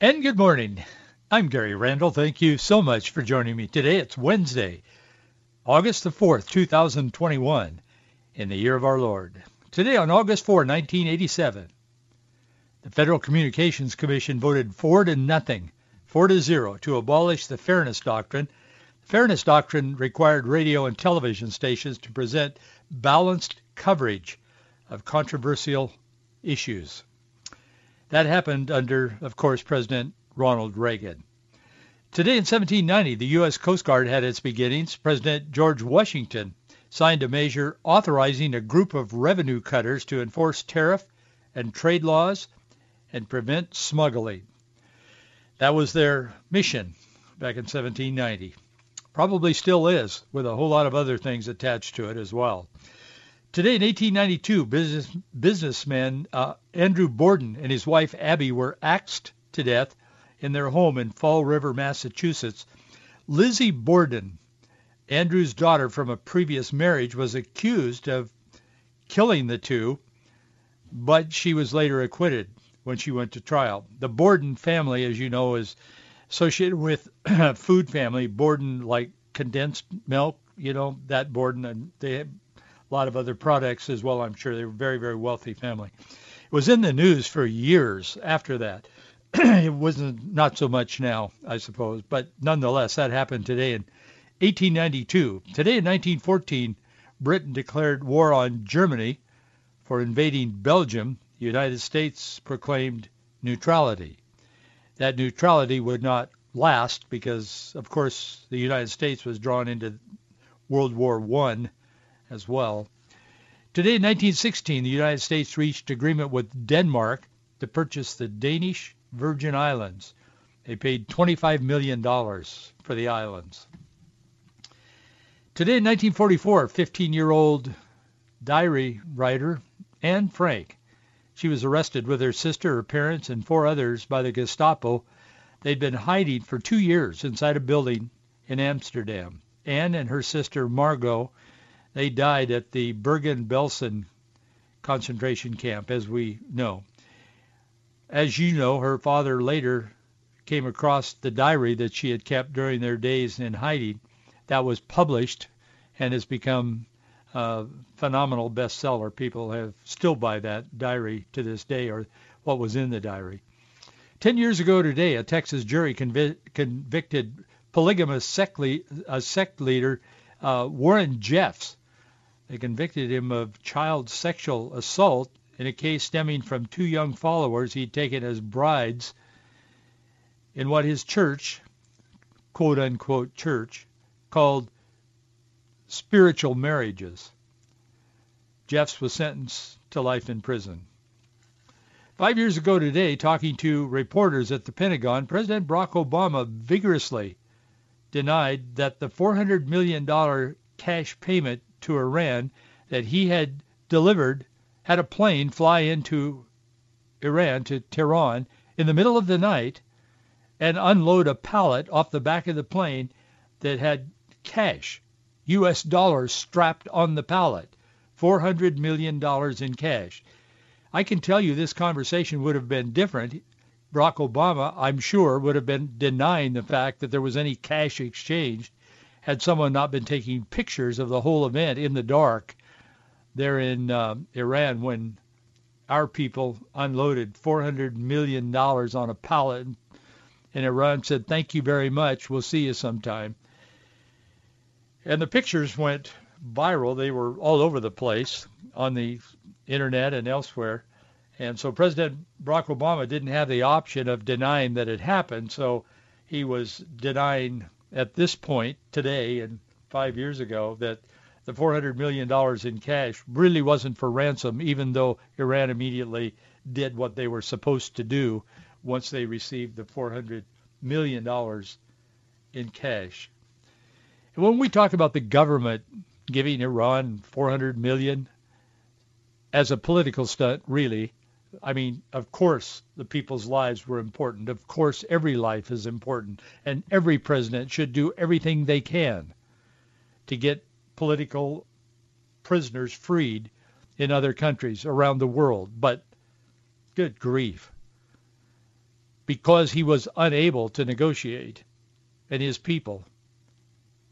And good morning. I'm Gary Randall. Thank you so much for joining me today. It's Wednesday, August the 4th, 2021, in the year of our Lord. Today on August 4, 1987, the Federal Communications Commission voted 4 to nothing, 4 to 0, to abolish the Fairness Doctrine. The Fairness Doctrine required radio and television stations to present balanced coverage of controversial issues. That happened under, of course, President Ronald Reagan. Today in 1790, the U.S. Coast Guard had its beginnings. President George Washington signed a measure authorizing a group of revenue cutters to enforce tariff and trade laws and prevent smuggling. That was their mission back in 1790. Probably still is, with a whole lot of other things attached to it as well. Today in 1892, business, businessman uh, Andrew Borden and his wife Abby were axed to death in their home in Fall River, Massachusetts. Lizzie Borden, Andrew's daughter from a previous marriage, was accused of killing the two, but she was later acquitted when she went to trial. The Borden family, as you know, is associated with food family. Borden, like condensed milk, you know, that Borden, and they a lot of other products as well, I'm sure. They were very, very wealthy family. It was in the news for years after that. it wasn't not so much now, I suppose, but nonetheless, that happened today in 1892. Today in 1914, Britain declared war on Germany for invading Belgium. The United States proclaimed neutrality. That neutrality would not last because, of course, the United States was drawn into World War One as well. Today in 1916, the United States reached agreement with Denmark to purchase the Danish Virgin Islands. They paid $25 million for the islands. Today in 1944, 15-year-old diary writer Anne Frank. She was arrested with her sister, her parents, and four others by the Gestapo. They'd been hiding for two years inside a building in Amsterdam. Anne and her sister Margot they died at the Bergen-Belsen concentration camp, as we know. As you know, her father later came across the diary that she had kept during their days in hiding. That was published and has become a phenomenal bestseller. People have still buy that diary to this day, or what was in the diary. Ten years ago today, a Texas jury convi- convicted polygamous sect, le- sect leader uh, Warren Jeffs they convicted him of child sexual assault in a case stemming from two young followers he'd taken as brides in what his church, quote unquote church, called spiritual marriages. Jeffs was sentenced to life in prison. Five years ago today, talking to reporters at the Pentagon, President Barack Obama vigorously denied that the $400 million cash payment to Iran that he had delivered, had a plane fly into Iran to Tehran in the middle of the night and unload a pallet off the back of the plane that had cash, U.S. dollars strapped on the pallet, $400 million in cash. I can tell you this conversation would have been different. Barack Obama, I'm sure, would have been denying the fact that there was any cash exchanged had someone not been taking pictures of the whole event in the dark there in uh, Iran when our people unloaded $400 million on a pallet in Iran said, thank you very much. We'll see you sometime. And the pictures went viral. They were all over the place on the internet and elsewhere. And so President Barack Obama didn't have the option of denying that it happened. So he was denying at this point today and five years ago that the $400 million in cash really wasn't for ransom, even though Iran immediately did what they were supposed to do once they received the 400 million dollars in cash. And when we talk about the government giving Iran 400 million as a political stunt, really, I mean, of course, the people's lives were important. Of course, every life is important, and every president should do everything they can to get political prisoners freed in other countries around the world. But good grief. Because he was unable to negotiate and his people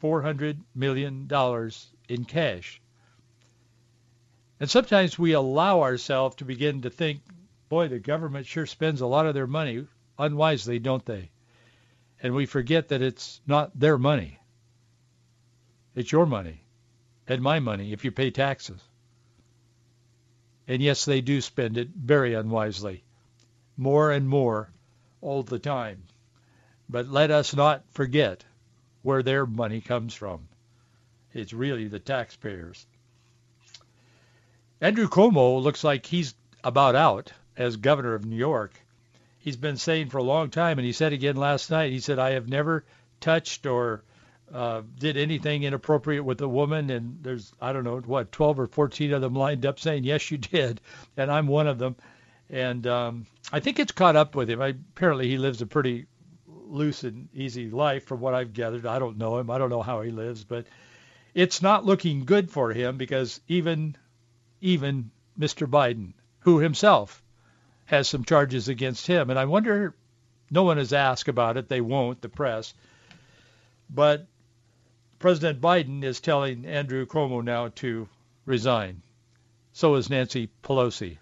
$400 million in cash. And sometimes we allow ourselves to begin to think, boy, the government sure spends a lot of their money unwisely, don't they? And we forget that it's not their money. It's your money and my money if you pay taxes. And yes, they do spend it very unwisely, more and more all the time. But let us not forget where their money comes from. It's really the taxpayers. Andrew Cuomo looks like he's about out as governor of New York. He's been saying for a long time, and he said again last night, he said, I have never touched or uh, did anything inappropriate with a woman. And there's, I don't know, what, 12 or 14 of them lined up saying, yes, you did. And I'm one of them. And um, I think it's caught up with him. I, apparently he lives a pretty loose and easy life from what I've gathered. I don't know him. I don't know how he lives, but it's not looking good for him because even even Mr. Biden, who himself has some charges against him. And I wonder, no one has asked about it. They won't, the press. But President Biden is telling Andrew Cuomo now to resign. So is Nancy Pelosi.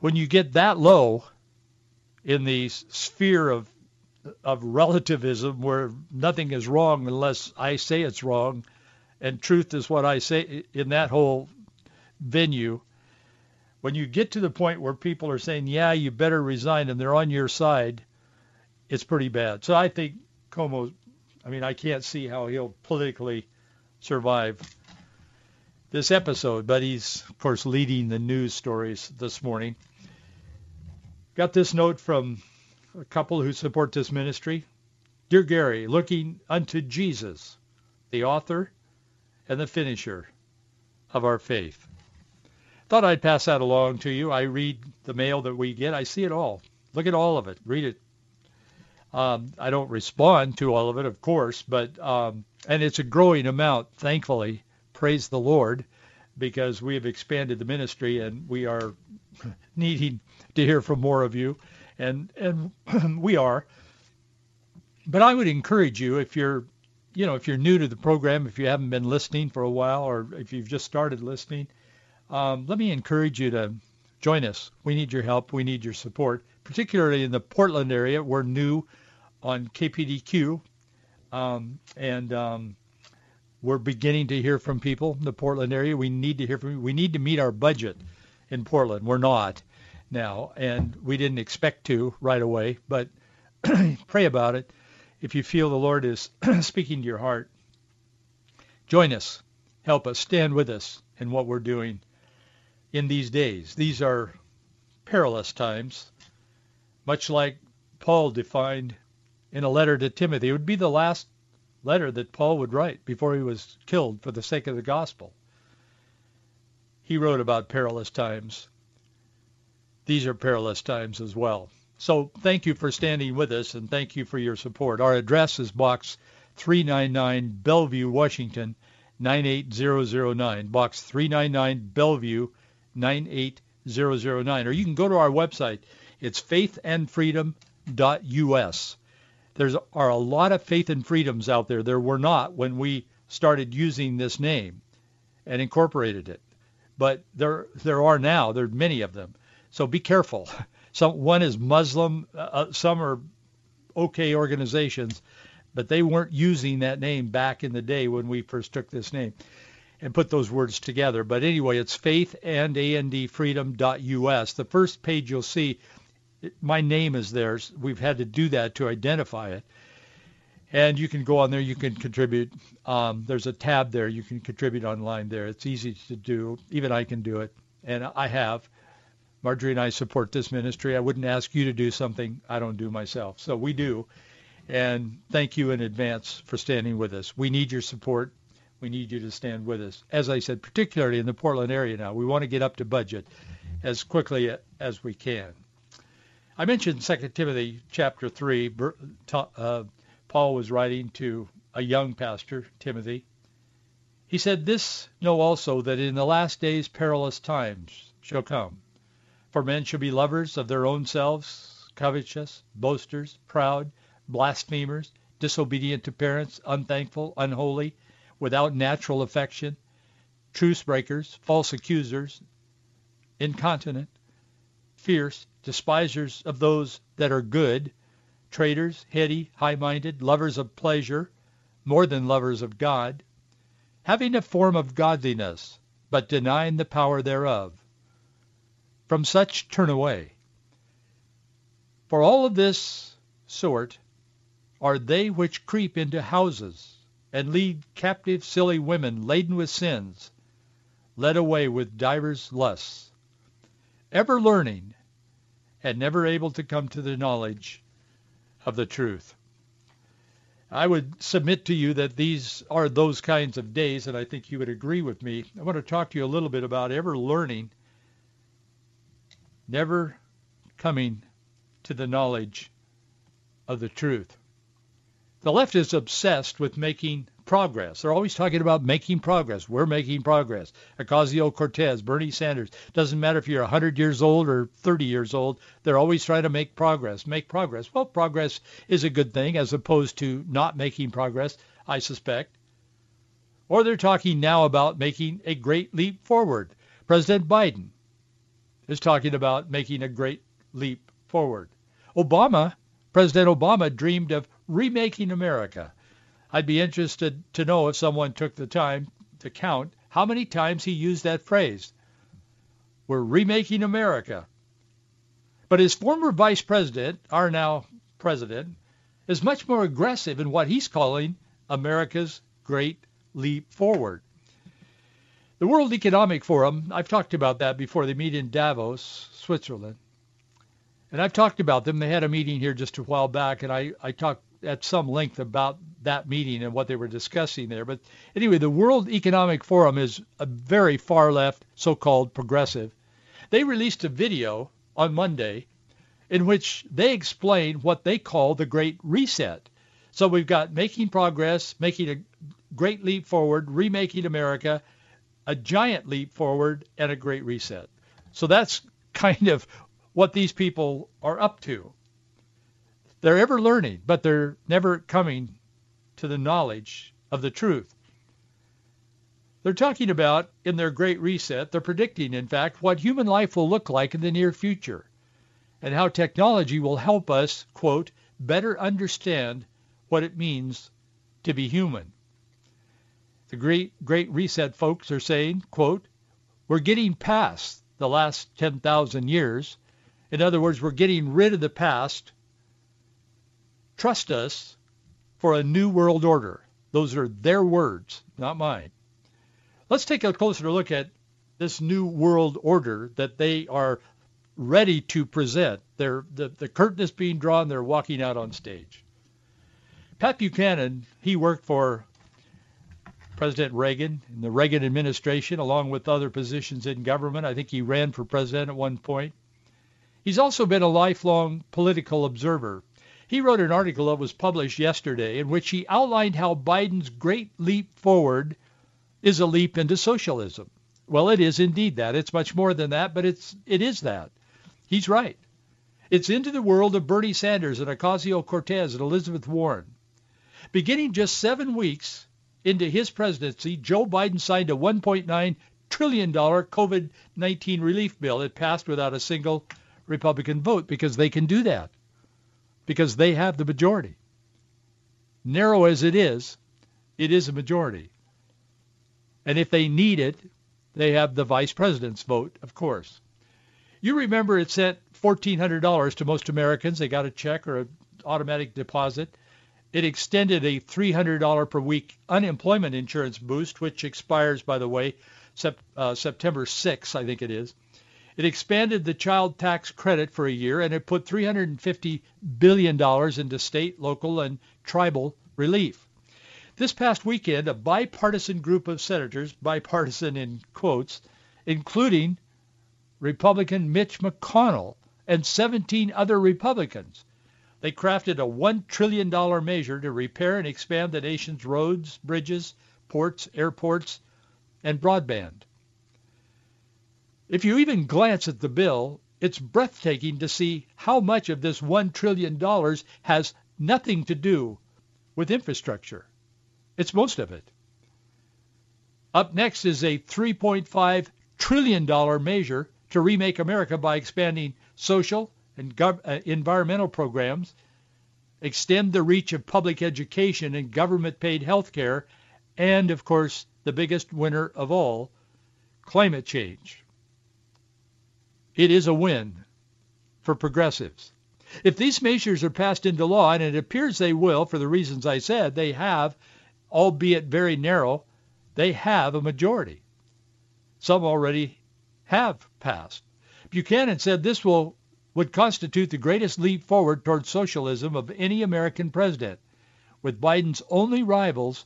When you get that low in the sphere of of relativism where nothing is wrong unless I say it's wrong and truth is what I say in that whole venue, when you get to the point where people are saying, yeah, you better resign and they're on your side, it's pretty bad. So I think Cuomo, I mean, I can't see how he'll politically survive this episode, but he's, of course, leading the news stories this morning. Got this note from a couple who support this ministry. Dear Gary, looking unto Jesus, the author and the finisher of our faith. Thought I'd pass that along to you. I read the mail that we get. I see it all. Look at all of it. Read it. Um, I don't respond to all of it, of course, but um, and it's a growing amount, thankfully. Praise the Lord, because we have expanded the ministry and we are needing to hear from more of you, and and we are. But I would encourage you if you're, you know, if you're new to the program, if you haven't been listening for a while, or if you've just started listening, um, let me encourage you to join us. We need your help. We need your support, particularly in the Portland area. We're new on KPDQ, um, and um, we're beginning to hear from people in the Portland area. We need to hear from you. We need to meet our budget in Portland. We're not now, and we didn't expect to right away, but pray about it. If you feel the Lord is speaking to your heart, join us. Help us. Stand with us in what we're doing in these days. These are perilous times, much like Paul defined in a letter to Timothy. It would be the last letter that Paul would write before he was killed for the sake of the gospel. He wrote about perilous times. These are perilous times as well. So thank you for standing with us and thank you for your support. Our address is Box 399 Bellevue, Washington 98009. Box 399 Bellevue 98009. Or you can go to our website. It's faithandfreedom.us. There are a lot of faith and freedoms out there. There were not when we started using this name and incorporated it. But there there are now. There are many of them. So be careful. Some one is Muslim. Uh, uh some are okay organizations, but they weren't using that name back in the day when we first took this name and put those words together. But anyway, it's faithandandfreedom.us. The first page you'll see, my name is there. We've had to do that to identify it. And you can go on there. You can contribute. Um, there's a tab there. You can contribute online there. It's easy to do. Even I can do it, and I have Marjorie and I support this ministry. I wouldn't ask you to do something I don't do myself. So we do. And thank you in advance for standing with us. We need your support. We need you to stand with us. As I said, particularly in the Portland area now, we want to get up to budget as quickly as we can. I mentioned 2 Timothy chapter 3. Uh, Paul was writing to a young pastor, Timothy. He said, This know also that in the last days perilous times shall come. For men shall be lovers of their own selves, covetous, boasters, proud, blasphemers, disobedient to parents, unthankful, unholy, without natural affection, truce breakers, false accusers, incontinent, fierce, despisers of those that are good, traitors, heady, high-minded, lovers of pleasure, more than lovers of God, having a form of godliness, but denying the power thereof. From such turn away. For all of this sort are they which creep into houses and lead captive silly women laden with sins, led away with divers lusts, ever learning and never able to come to the knowledge of the truth. I would submit to you that these are those kinds of days, and I think you would agree with me. I want to talk to you a little bit about ever learning, never coming to the knowledge of the truth. The left is obsessed with making progress. They're always talking about making progress. We're making progress. Ocasio-Cortez, Bernie Sanders. Doesn't matter if you're 100 years old or 30 years old. They're always trying to make progress, make progress. Well, progress is a good thing as opposed to not making progress, I suspect. Or they're talking now about making a great leap forward. President Biden is talking about making a great leap forward. Obama, President Obama dreamed of remaking America. I'd be interested to know if someone took the time to count how many times he used that phrase. We're remaking America. But his former vice president, our now president, is much more aggressive in what he's calling America's Great Leap Forward. The World Economic Forum, I've talked about that before. They meet in Davos, Switzerland. And I've talked about them. They had a meeting here just a while back, and I, I talked at some length about that meeting and what they were discussing there. But anyway, the World Economic Forum is a very far left, so-called progressive. They released a video on Monday in which they explain what they call the Great Reset. So we've got making progress, making a great leap forward, remaking America, a giant leap forward, and a great reset. So that's kind of what these people are up to. They're ever learning, but they're never coming to the knowledge of the truth. They're talking about, in their Great Reset, they're predicting, in fact, what human life will look like in the near future and how technology will help us, quote, better understand what it means to be human. The Great, Great Reset folks are saying, quote, we're getting past the last 10,000 years. In other words, we're getting rid of the past trust us for a new world order. Those are their words, not mine. Let's take a closer look at this new world order that they are ready to present. They're, the, the curtain is being drawn. They're walking out on stage. Pat Buchanan, he worked for President Reagan in the Reagan administration, along with other positions in government. I think he ran for president at one point. He's also been a lifelong political observer. He wrote an article that was published yesterday in which he outlined how Biden's great leap forward is a leap into socialism. Well, it is indeed that. It's much more than that, but it's it is that. He's right. It's into the world of Bernie Sanders and Ocasio-Cortez and Elizabeth Warren. Beginning just seven weeks into his presidency, Joe Biden signed a $1.9 trillion COVID-19 relief bill. It passed without a single Republican vote because they can do that because they have the majority. Narrow as it is, it is a majority. And if they need it, they have the vice president's vote, of course. You remember it sent $1,400 to most Americans. They got a check or an automatic deposit. It extended a $300 per week unemployment insurance boost, which expires, by the way, sep- uh, September 6th, I think it is. It expanded the child tax credit for a year, and it put $350 billion into state, local, and tribal relief. This past weekend, a bipartisan group of senators, bipartisan in quotes, including Republican Mitch McConnell and 17 other Republicans, they crafted a $1 trillion measure to repair and expand the nation's roads, bridges, ports, airports, and broadband. If you even glance at the bill, it's breathtaking to see how much of this $1 trillion has nothing to do with infrastructure. It's most of it. Up next is a $3.5 trillion measure to remake America by expanding social and gov- uh, environmental programs, extend the reach of public education and government-paid health care, and, of course, the biggest winner of all, climate change. It is a win for progressives. If these measures are passed into law, and it appears they will for the reasons I said, they have, albeit very narrow, they have a majority. Some already have passed. Buchanan said this will would constitute the greatest leap forward toward socialism of any American president, with Biden's only rivals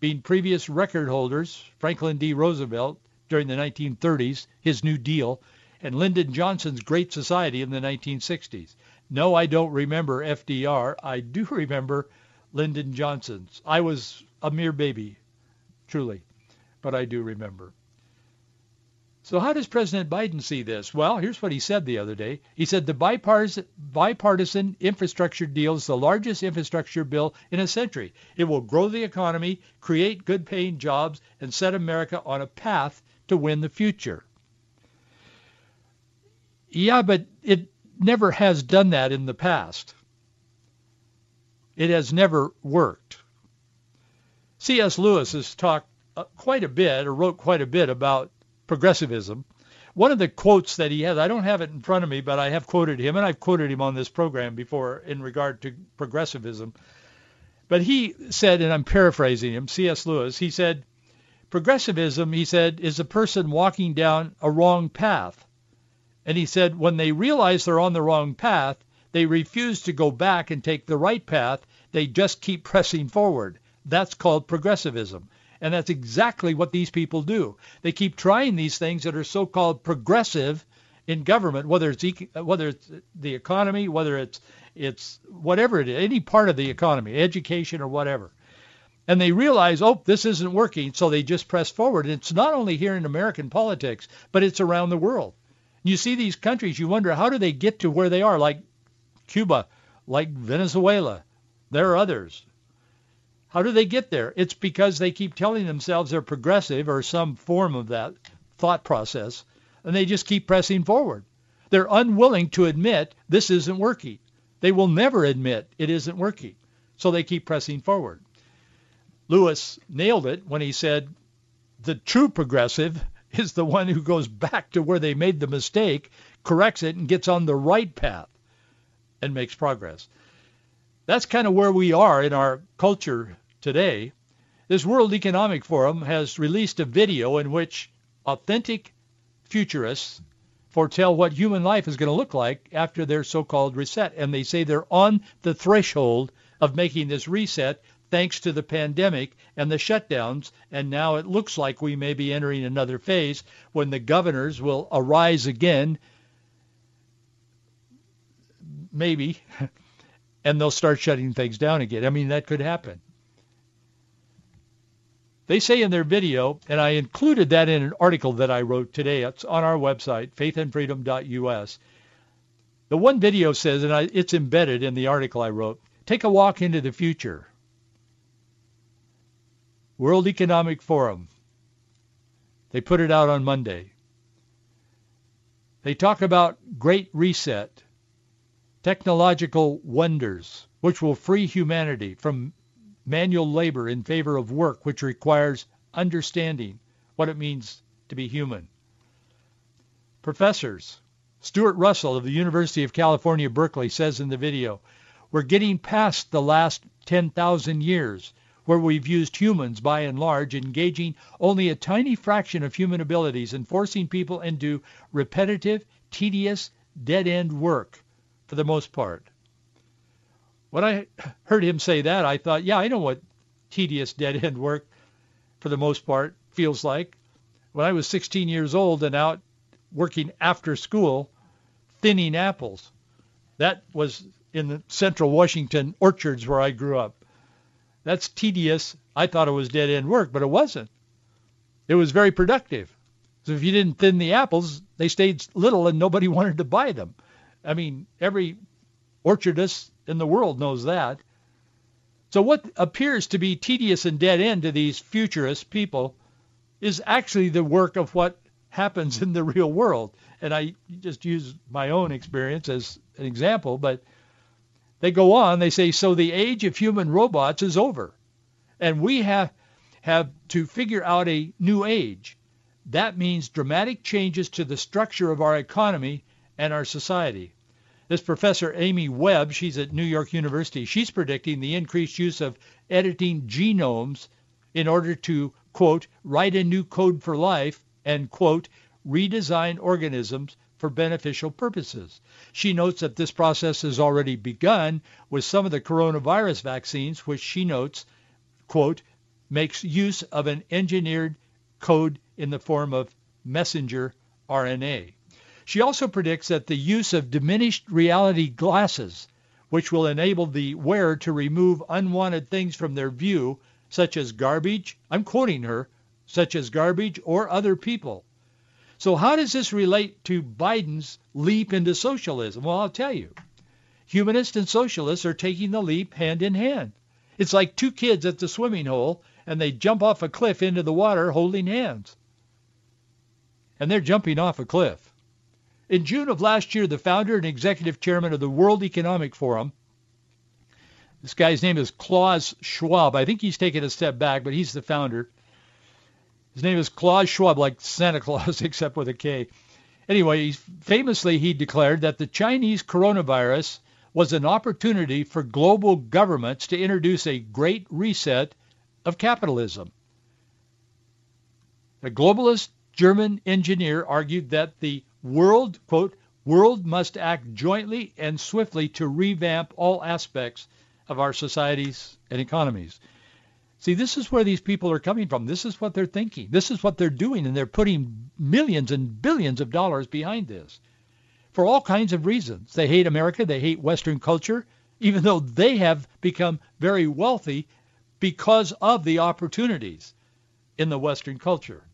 being previous record holders, Franklin D. Roosevelt during the 1930s, his New Deal, and Lyndon Johnson's Great Society in the 1960s. No, I don't remember FDR. I do remember Lyndon Johnson's. I was a mere baby, truly, but I do remember. So how does President Biden see this? Well, here's what he said the other day. He said the bipartisan, bipartisan infrastructure deal is the largest infrastructure bill in a century. It will grow the economy, create good paying jobs, and set America on a path to win the future. Yeah, but it never has done that in the past. It has never worked. C.S. Lewis has talked uh, quite a bit, or wrote quite a bit about progressivism. One of the quotes that he has, I don't have it in front of me, but I have quoted him, and I've quoted him on this program before in regard to progressivism. But he said, and I'm paraphrasing him, C.S. Lewis, he said, progressivism, he said, is a person walking down a wrong path. And he said when they realize they're on the wrong path, they refuse to go back and take the right path. They just keep pressing forward. That's called progressivism. And that's exactly what these people do. They keep trying these things that are so-called progressive in government, whether it's whether it's the economy, whether it's it's whatever it is, any part of the economy, education or whatever. And they realize, oh, this isn't working, so they just press forward. And it's not only here in American politics, but it's around the world. You see these countries, you wonder how do they get to where they are, like Cuba, like Venezuela. There are others. How do they get there? It's because they keep telling themselves they're progressive or some form of that thought process, and they just keep pressing forward. They're unwilling to admit this isn't working. They will never admit it isn't working, so they keep pressing forward. Lewis nailed it when he said the true progressive is the one who goes back to where they made the mistake, corrects it, and gets on the right path and makes progress. That's kind of where we are in our culture today. This World Economic Forum has released a video in which authentic futurists foretell what human life is going to look like after their so-called reset. And they say they're on the threshold of making this reset thanks to the pandemic and the shutdowns. And now it looks like we may be entering another phase when the governors will arise again, maybe, and they'll start shutting things down again. I mean, that could happen. They say in their video, and I included that in an article that I wrote today. It's on our website, faithandfreedom.us. The one video says, and I, it's embedded in the article I wrote, take a walk into the future. World Economic Forum. They put it out on Monday. They talk about Great Reset, technological wonders, which will free humanity from manual labor in favor of work which requires understanding what it means to be human. Professors, Stuart Russell of the University of California, Berkeley says in the video, we're getting past the last 10,000 years where we've used humans by and large, engaging only a tiny fraction of human abilities and forcing people into repetitive, tedious, dead-end work for the most part. When I heard him say that, I thought, yeah, I know what tedious, dead-end work for the most part feels like. When I was 16 years old and out working after school, thinning apples, that was in the central Washington orchards where I grew up. That's tedious. I thought it was dead-end work, but it wasn't. It was very productive. So if you didn't thin the apples, they stayed little and nobody wanted to buy them. I mean, every orchardist in the world knows that. So what appears to be tedious and dead end to these futurist people is actually the work of what happens in the real world. And I just use my own experience as an example, but they go on, they say, so the age of human robots is over. And we have, have to figure out a new age. That means dramatic changes to the structure of our economy and our society. This professor Amy Webb, she's at New York University, she's predicting the increased use of editing genomes in order to, quote, write a new code for life and, quote, redesign organisms for beneficial purposes. She notes that this process has already begun with some of the coronavirus vaccines, which she notes, quote, makes use of an engineered code in the form of messenger RNA. She also predicts that the use of diminished reality glasses, which will enable the wearer to remove unwanted things from their view, such as garbage, I'm quoting her, such as garbage or other people, so how does this relate to Biden's leap into socialism? Well, I'll tell you. Humanists and socialists are taking the leap hand in hand. It's like two kids at the swimming hole and they jump off a cliff into the water holding hands. And they're jumping off a cliff. In June of last year, the founder and executive chairman of the World Economic Forum, this guy's name is Klaus Schwab. I think he's taken a step back, but he's the founder. His name is Klaus Schwab, like Santa Claus, except with a K. Anyway, famously he declared that the Chinese coronavirus was an opportunity for global governments to introduce a great reset of capitalism. A globalist German engineer argued that the world, quote, world must act jointly and swiftly to revamp all aspects of our societies and economies. See, this is where these people are coming from. This is what they're thinking. This is what they're doing, and they're putting millions and billions of dollars behind this for all kinds of reasons. They hate America. They hate Western culture, even though they have become very wealthy because of the opportunities in the Western culture.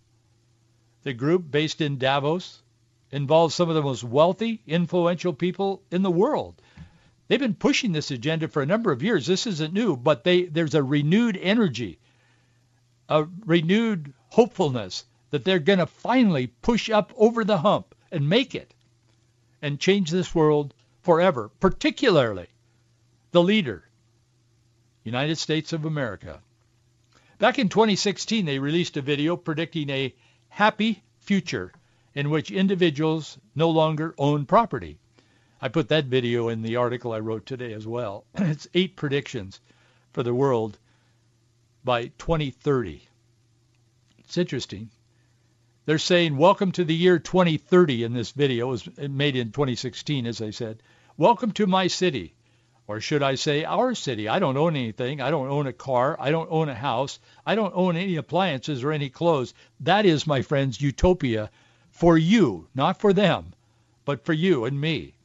The group based in Davos involves some of the most wealthy, influential people in the world. They've been pushing this agenda for a number of years. This isn't new, but they, there's a renewed energy, a renewed hopefulness that they're going to finally push up over the hump and make it and change this world forever, particularly the leader, United States of America. Back in 2016, they released a video predicting a happy future in which individuals no longer own property. I put that video in the article I wrote today as well. it's eight predictions for the world by 2030. It's interesting. They're saying, welcome to the year 2030 in this video. It was made in 2016, as I said. Welcome to my city. Or should I say our city? I don't own anything. I don't own a car. I don't own a house. I don't own any appliances or any clothes. That is, my friends, utopia for you, not for them, but for you and me.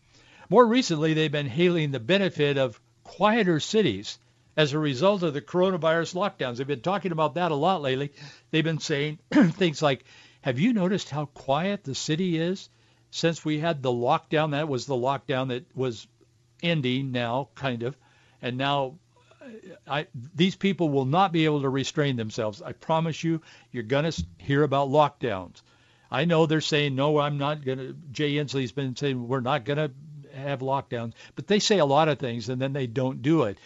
More recently, they've been hailing the benefit of quieter cities as a result of the coronavirus lockdowns. They've been talking about that a lot lately. They've been saying things like, have you noticed how quiet the city is since we had the lockdown? That was the lockdown that was ending now, kind of. And now I, these people will not be able to restrain themselves. I promise you, you're going to hear about lockdowns. I know they're saying, no, I'm not going to. Jay Inslee's been saying, we're not going to have lockdowns, but they say a lot of things and then they don't do it.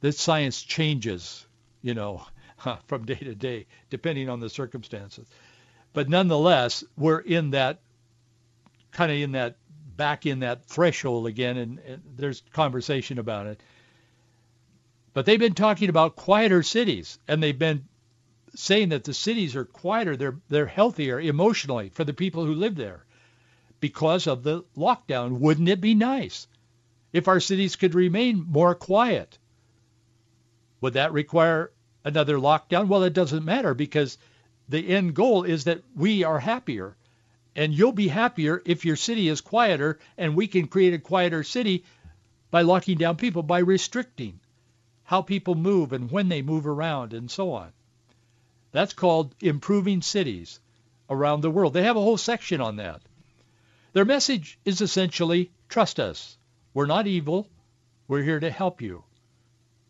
The science changes, you know, from day to day, depending on the circumstances. But nonetheless, we're in that kind of in that back in that threshold again, and, and there's conversation about it. But they've been talking about quieter cities, and they've been saying that the cities are quieter, they're they're healthier emotionally for the people who live there because of the lockdown. Wouldn't it be nice if our cities could remain more quiet? Would that require another lockdown? Well, it doesn't matter because the end goal is that we are happier. And you'll be happier if your city is quieter and we can create a quieter city by locking down people, by restricting how people move and when they move around and so on. That's called improving cities around the world. They have a whole section on that. Their message is essentially, trust us. We're not evil. We're here to help you,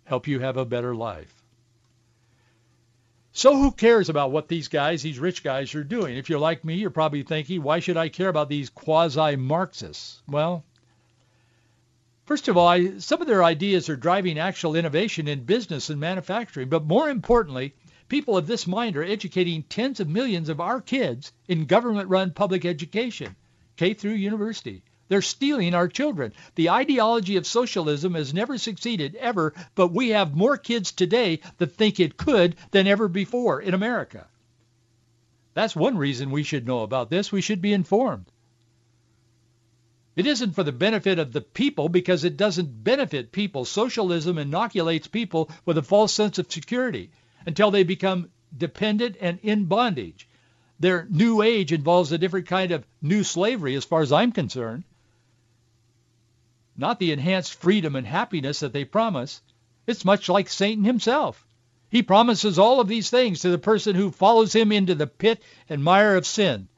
help you have a better life. So who cares about what these guys, these rich guys, are doing? If you're like me, you're probably thinking, why should I care about these quasi-Marxists? Well, first of all, I, some of their ideas are driving actual innovation in business and manufacturing. But more importantly, people of this mind are educating tens of millions of our kids in government-run public education. K through university. They're stealing our children. The ideology of socialism has never succeeded ever, but we have more kids today that think it could than ever before in America. That's one reason we should know about this. We should be informed. It isn't for the benefit of the people because it doesn't benefit people. Socialism inoculates people with a false sense of security until they become dependent and in bondage. Their new age involves a different kind of new slavery as far as I'm concerned. Not the enhanced freedom and happiness that they promise. It's much like Satan himself. He promises all of these things to the person who follows him into the pit and mire of sin.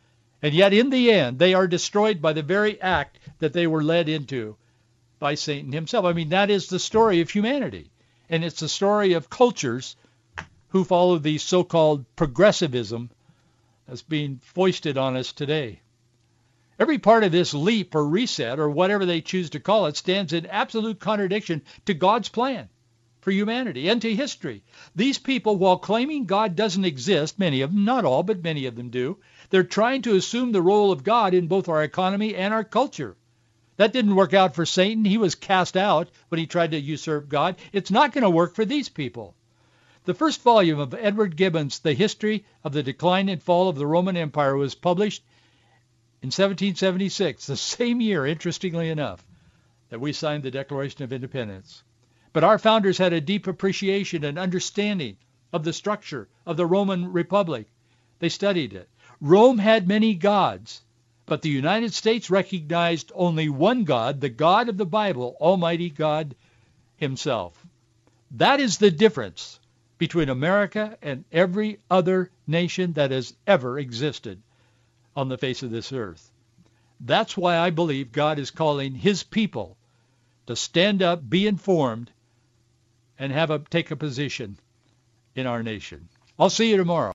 And yet in the end, they are destroyed by the very act that they were led into by Satan himself. I mean, that is the story of humanity. And it's the story of cultures who follow the so-called progressivism that's being foisted on us today. Every part of this leap or reset or whatever they choose to call it stands in absolute contradiction to God's plan for humanity and to history. These people, while claiming God doesn't exist, many of them, not all, but many of them do, they're trying to assume the role of God in both our economy and our culture. That didn't work out for Satan. He was cast out when he tried to usurp God. It's not going to work for these people. The first volume of Edward Gibbon's The History of the Decline and Fall of the Roman Empire was published in 1776, the same year, interestingly enough, that we signed the Declaration of Independence. But our founders had a deep appreciation and understanding of the structure of the Roman Republic. They studied it. Rome had many gods, but the United States recognized only one God, the God of the Bible, Almighty God himself. That is the difference between America and every other nation that has ever existed on the face of this earth. That's why I believe God is calling his people to stand up, be informed, and have a take a position in our nation. I'll see you tomorrow.